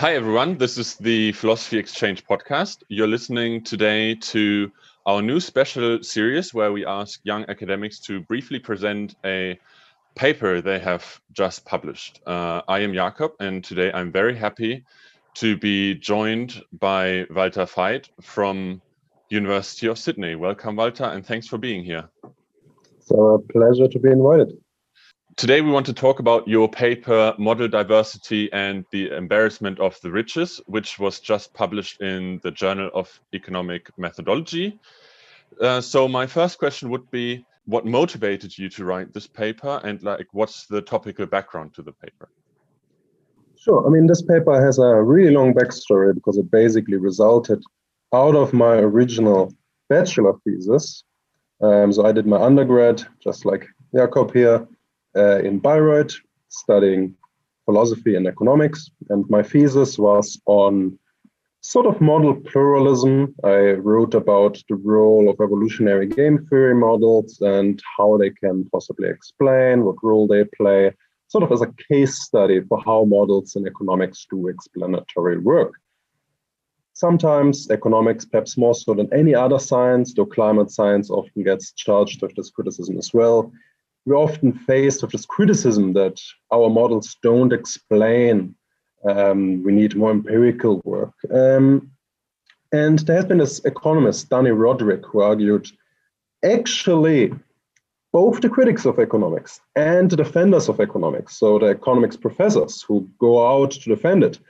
Hi, everyone. This is the Philosophy Exchange podcast. You're listening today to our new special series where we ask young academics to briefly present a paper they have just published. Uh, I am Jakob, and today I'm very happy to be joined by Walter Veit from University of Sydney. Welcome, Walter, and thanks for being here. It's a pleasure to be invited. Today, we want to talk about your paper, Model Diversity and the Embarrassment of the Riches, which was just published in the Journal of Economic Methodology. Uh, so, my first question would be what motivated you to write this paper and like what's the topical background to the paper? Sure. I mean, this paper has a really long backstory because it basically resulted out of my original bachelor thesis. Um, so I did my undergrad, just like Jakob here, uh, in Bayreuth studying philosophy and economics. And my thesis was on sort of model pluralism. I wrote about the role of evolutionary game theory models and how they can possibly explain what role they play, sort of as a case study for how models in economics do explanatory work. Sometimes economics, perhaps more so than any other science, though climate science often gets charged with this criticism as well, we're often faced with this criticism that our models don't explain. Um, we need more empirical work. Um, and there has been this economist, Dani Rodrik, who argued actually, both the critics of economics and the defenders of economics, so the economics professors who go out to defend it,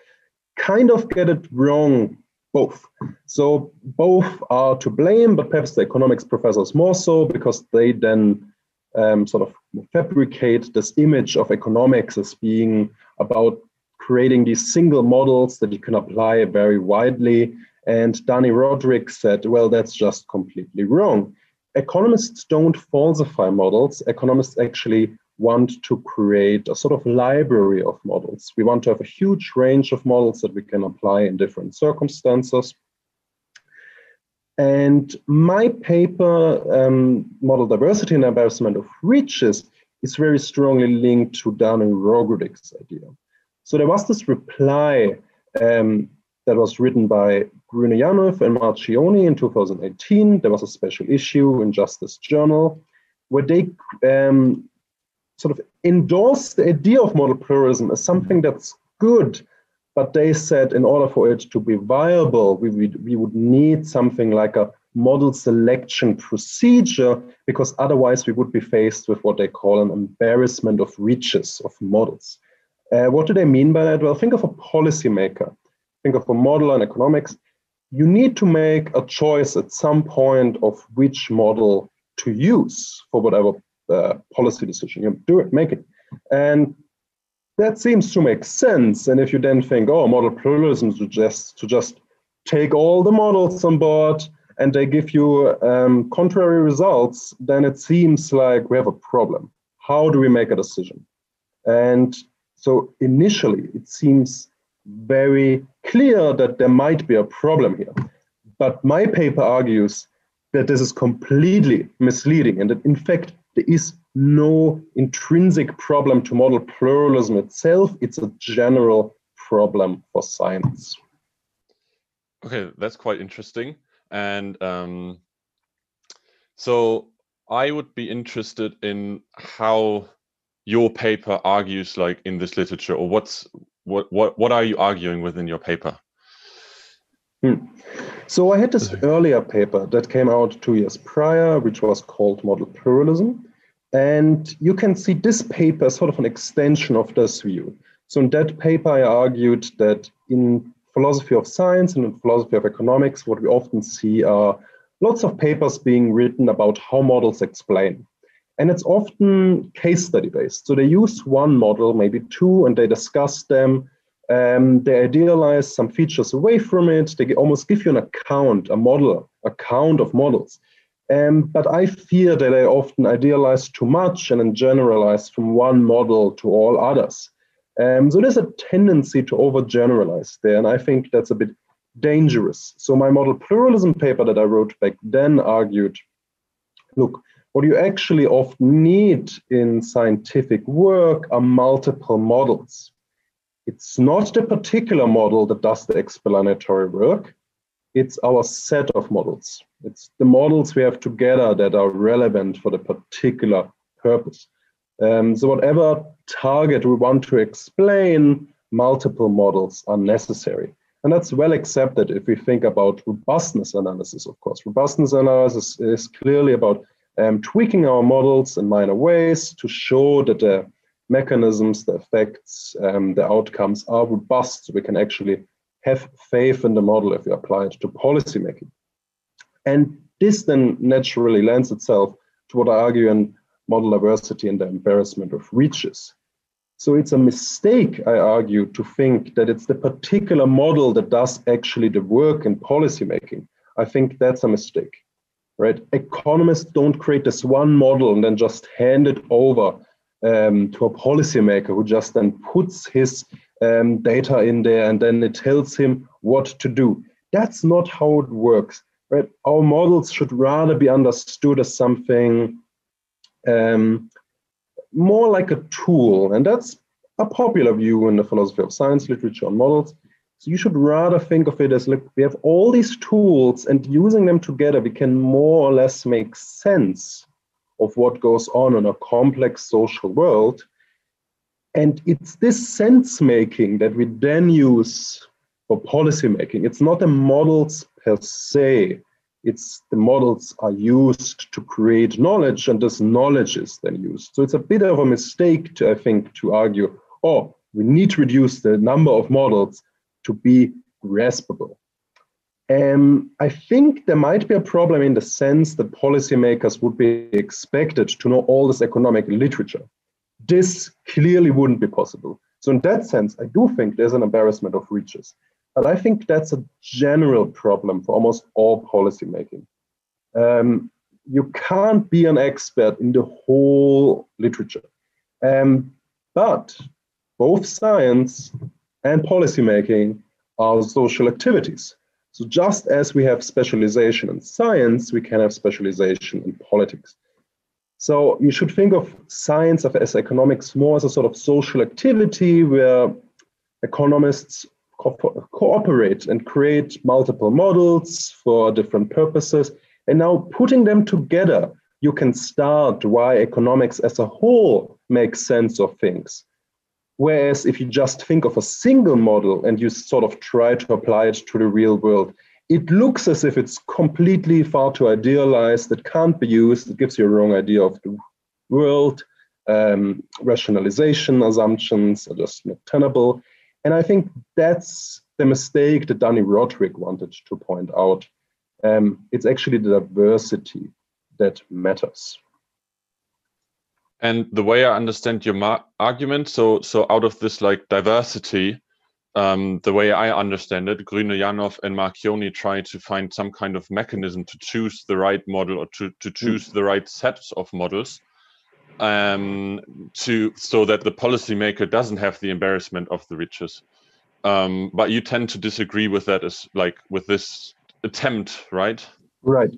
kind of get it wrong both. So both are to blame, but perhaps the economics professors more so because they then um, sort of fabricate this image of economics as being about creating these single models that you can apply very widely. And Dani Rodrik said, well, that's just completely wrong. Economists don't falsify models. Economists actually want to create a sort of library of models. We want to have a huge range of models that we can apply in different circumstances. And my paper, um, Model Diversity and Embarrassment of Riches, is very strongly linked to Dani Rodrik's idea. So there was this reply um, that was written by Grüne-Yanoff and Marchionni in 2018. There was a special issue in Justice Journal where they um, sort of endorsed the idea of model pluralism as something that's good but they said in order for it to be viable, we would, we would need something like a model selection procedure, because otherwise we would be faced with what they call an embarrassment of riches of models. Uh, what do they mean by that? Well, think of a policymaker, think of a model in economics. You need to make a choice at some point of which model to use for whatever uh, policy decision you do it, make it. And that seems to make sense. And if you then think, oh, model pluralism suggests to just take all the models on board and they give you um, contrary results, then it seems like we have a problem. How do we make a decision? And so initially, it seems very clear that there might be a problem here. But my paper argues that this is completely misleading and that, in fact, there is no intrinsic problem to model pluralism itself. It's a general problem for science. Okay, that's quite interesting. And um, so I would be interested in how your paper argues like in this literature or what's what what what are you arguing within your paper hmm. so i had this earlier paper that came out two years prior which was called model pluralism and you can see this paper as sort of an extension of this view. So in that paper, I argued that in philosophy of science and in philosophy of economics, what we often see are lots of papers being written about how models explain. And it's often case study based. So they use one model, maybe two, and they discuss them. Um, they idealize some features away from it. They almost give you an account, a model, account of models. Um, but I fear that I often idealize too much and then generalize from one model to all others. Um, so there's a tendency to overgeneralize there, and I think that's a bit dangerous. So my model pluralism paper that I wrote back then argued, look, what you actually often need in scientific work are multiple models. it's not the particular model that does the explanatory work, it's our set of models. It's the models we have together that are relevant for the particular purpose. Um, so whatever target we want to explain, multiple models are necessary. And that's well accepted if we think about robustness analysis, of course. Robustness analysis is clearly about um, tweaking our models in minor ways to show that the mechanisms, the effects, um, the outcomes are robust so we can actually have faith in the model if you apply it to policymaking. And this then naturally lends itself to what I argue in model diversity and the embarrassment of reaches. So it's a mistake, I argue, to think that it's the particular model that does actually the work in policymaking. I think that's a mistake, right? Economists don't create this one model and then just hand it over um, to a policymaker who just then puts his um, data in there and then it tells him what to do. That's not how it works, right? Our models should rather be understood as something um, more like a tool, and that's a popular view in the philosophy of science literature on models. So you should rather think of it as like we have all these tools, and using them together, we can more or less make sense of what goes on in a complex social world. And it's this sense making that we then use for policy making. It's not the models per se, it's the models are used to create knowledge, and this knowledge is then used. So it's a bit of a mistake, to, I think, to argue, oh, we need to reduce the number of models to be graspable. Um, I think there might be a problem in the sense that policymakers would be expected to know all this economic literature. This clearly wouldn't be possible. So, in that sense, I do think there's an embarrassment of reaches. But I think that's a general problem for almost all policymaking. Um, you can't be an expert in the whole literature. Um, but both science and policymaking are social activities. So just as we have specialization in science, we can have specialization in politics. So you should think of science of, as economics more as a sort of social activity where economists co- cooperate and create multiple models for different purposes. And now putting them together, you can start why economics as a whole makes sense of things. Whereas if you just think of a single model and you sort of try to apply it to the real world, it looks as if it's completely far too idealized, it can't be used, it gives you a wrong idea of the world. Um, rationalization assumptions are just not tenable. And I think that's the mistake that Dani Rodrik wanted to point out. Um, it's actually the diversity that matters. And the way I understand your argument, so so out of this like diversity, um, the way I understand it, Grüne-Yanoff and Marchionni try to find some kind of mechanism to choose the right model or to, to choose mm. the right sets of models um, to so that the policymaker doesn't have the embarrassment of the riches. Um, but you tend to disagree with that as like with this attempt, right? Right.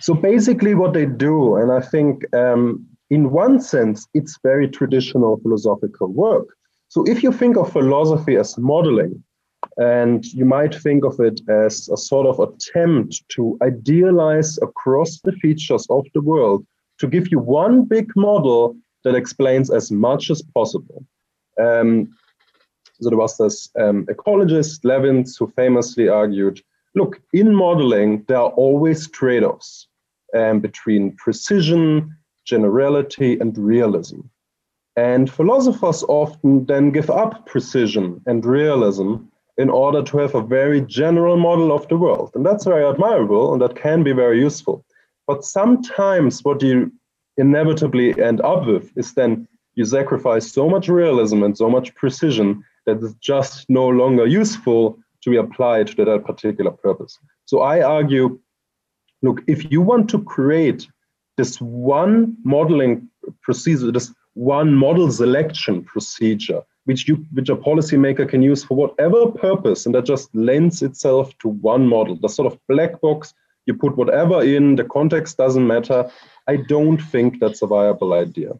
So basically, what they do, and I think um, in one sense, it's very traditional philosophical work. So if you think of philosophy as modeling, and you might think of it as a sort of attempt to idealize across the features of the world to give you one big model that explains as much as possible. Um, so there was this um, ecologist, Levins, who famously argued, look, in modeling, there are always trade-offs um, between precision, generality, and realism. And philosophers often then give up precision and realism in order to have a very general model of the world. And that's very admirable and that can be very useful. But sometimes what you inevitably end up with is then you sacrifice so much realism and so much precision that it's just no longer useful to be applied to that particular purpose. So I argue look, if you want to create this one modeling procedure, this one model selection procedure, which you which a policymaker can use for whatever purpose, and that just lends itself to one model, the sort of black box you put whatever in, the context doesn't matter. I don't think that's a viable idea.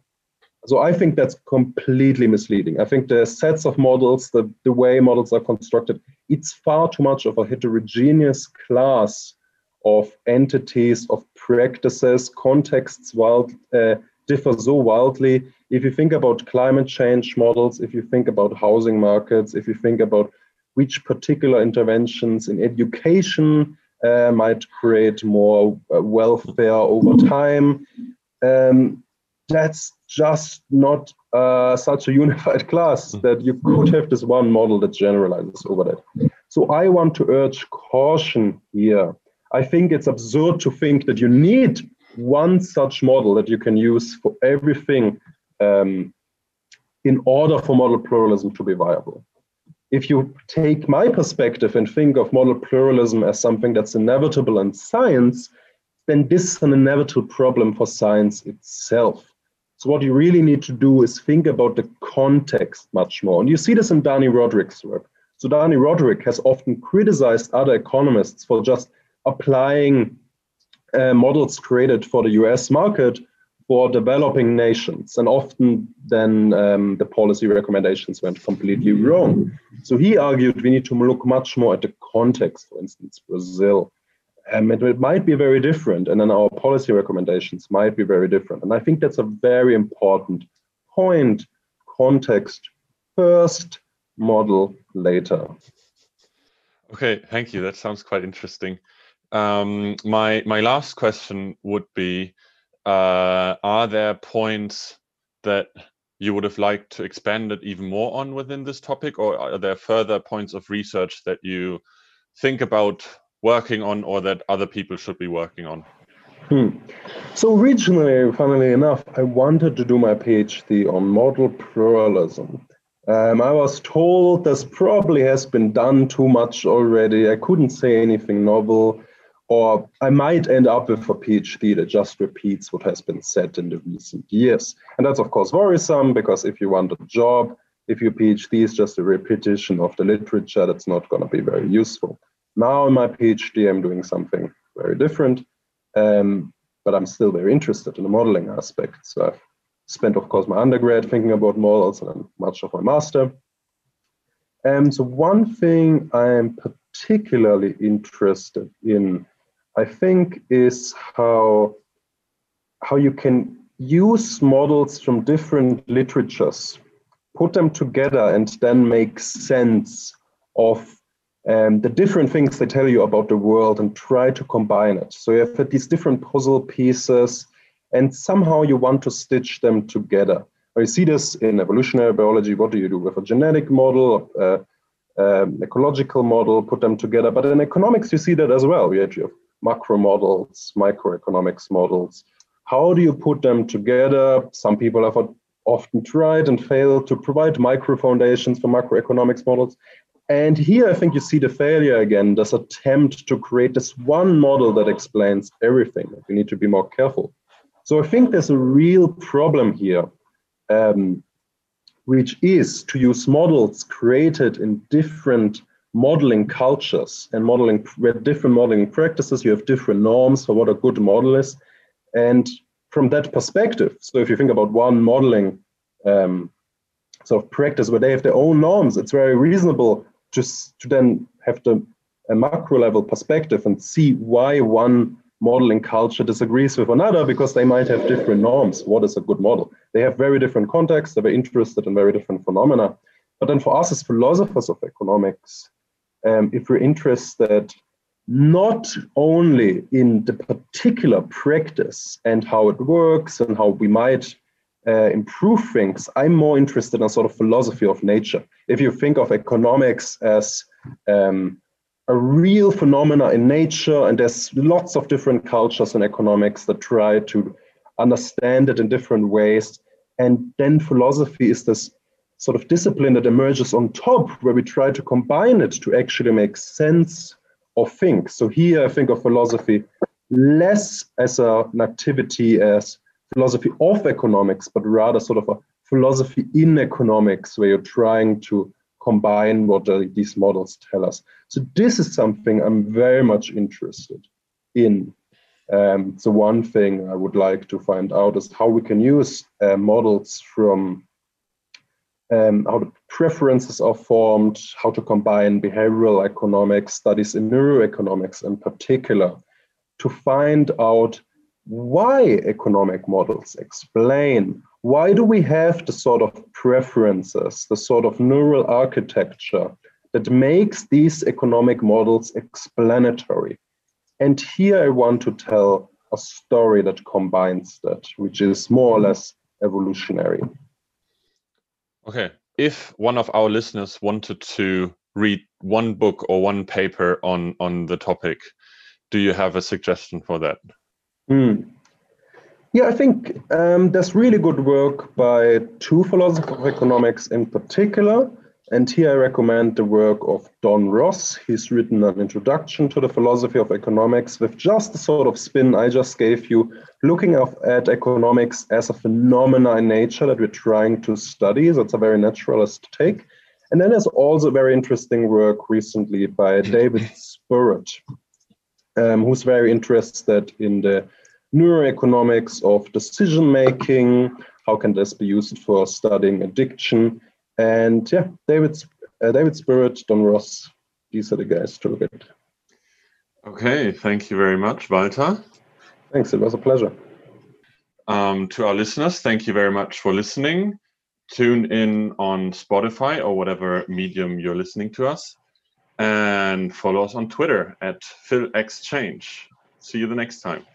So I think that's completely misleading. I think the sets of models, the, the way models are constructed, it's far too much of a heterogeneous class of entities, of practices, contexts wild, uh, differ so wildly. If you think about climate change models, if you think about housing markets, if you think about which particular interventions in education uh, might create more uh, welfare over time, um, that's just not uh, such a unified class hmm. that you could have this one model that generalizes over that. So I want to urge caution here. I think it's absurd to think that you need one such model that you can use for everything um, in order for model pluralism to be viable. If you take my perspective and think of model pluralism as something that's inevitable in science, then this is an inevitable problem for science itself. So what you really need to do is think about the context much more. And you see this in Dani Rodrik's work. So Dani Rodrik has often criticized other economists for just applying uh, models created for the US market for developing nations. And often then um, the policy recommendations went completely wrong. So he argued we need to look much more at the context, for instance, Brazil um, it, it, might be very different, and then our policy recommendations might be very different. And I think that's a very important point. Context first, model later. Okay, thank you. That sounds quite interesting. Um, my my last question would be: uh, Are there points that you would have liked to expand it even more on within this topic, or are there further points of research that you think about working on or that other people should be working on? Hmm. So originally, funnily enough, I wanted to do my PhD on model pluralism. Um, I was told this probably has been done too much already. I couldn't say anything novel, or I might end up with a PhD that just repeats what has been said in the recent years. And that's, of course, worrisome because if you want a job, if your PhD is just a repetition of the literature, that's not going to be very useful. Now in my PhD, I'm doing something very different, um, but I'm still very interested in the modeling aspect. So I've spent, of course, my undergrad thinking about models and much of my master. And so one thing I'm particularly interested in, I think, is how, how you can use models from different literatures, put them together, and then make sense of um, the different things they tell you about the world and try to combine it. So you have these different puzzle pieces, and somehow you want to stitch them together. You see this in evolutionary biology. What do you do with a genetic model, uh, um, ecological model, put them together? But in economics, you see that as well. You have macro models, microeconomics models. How do you put them together? Some people have often tried and failed to provide micro foundations for macroeconomics models. And here I think you see the failure again, this attempt to create this one model that explains everything. We need to be more careful. So I think there's a real problem here, um, which is to use models created in different modeling cultures and modeling with different modeling practices. You have different norms for what a good model is. And from that perspective, so if you think about one modeling um, sort of practice where they have their own norms, it's very reasonable just to then have the a macro level perspective and see why one modeling culture disagrees with another because they might have different norms. What is a good model? They have very different contexts, they're interested in very different phenomena. But then for us as philosophers of economics, um, if we're interested not only in the particular practice and how it works and how we might uh, improve things, I'm more interested in sort of philosophy of nature. If you think of economics as um, a real phenomena in nature, and there's lots of different cultures in economics that try to understand it in different ways. And then philosophy is this sort of discipline that emerges on top, where we try to combine it to actually make sense of things. So here I think of philosophy less as a, an activity as philosophy of economics, but rather sort of a philosophy in economics where you're trying to combine what these models tell us. So this is something I'm very much interested in. Um, so one thing I would like to find out is how we can use uh, models from um, how the preferences are formed, how to combine behavioral economics studies in neuroeconomics in particular to find out why economic models explain why do we have the sort of preferences, the sort of neural architecture that makes these economic models explanatory. And here I want to tell a story that combines that, which is more or less evolutionary. Okay. If one of our listeners wanted to read one book or one paper on, on the topic, do you have a suggestion for that? Mm. Yeah, I think um, there's really good work by two philosophers of economics in particular. And here I recommend the work of Don Ross. He's written an introduction to the philosophy of economics with just the sort of spin I just gave you, looking at economics as a phenomena in nature that we're trying to study. That's a very naturalist take. And then there's also very interesting work recently by David Spurrett, um, who's very interested in the neuroeconomics of decision making. How can this be used for studying addiction? And yeah, David, uh, David Spurrett, Don Ross, these are the guys to look at. Okay, thank you very much, Walter. Thanks, it was a pleasure. Um, to our listeners, thank you very much for listening. Tune in on Spotify or whatever medium you're listening to us. And follow us on Twitter at PhilExchange. See you the next time.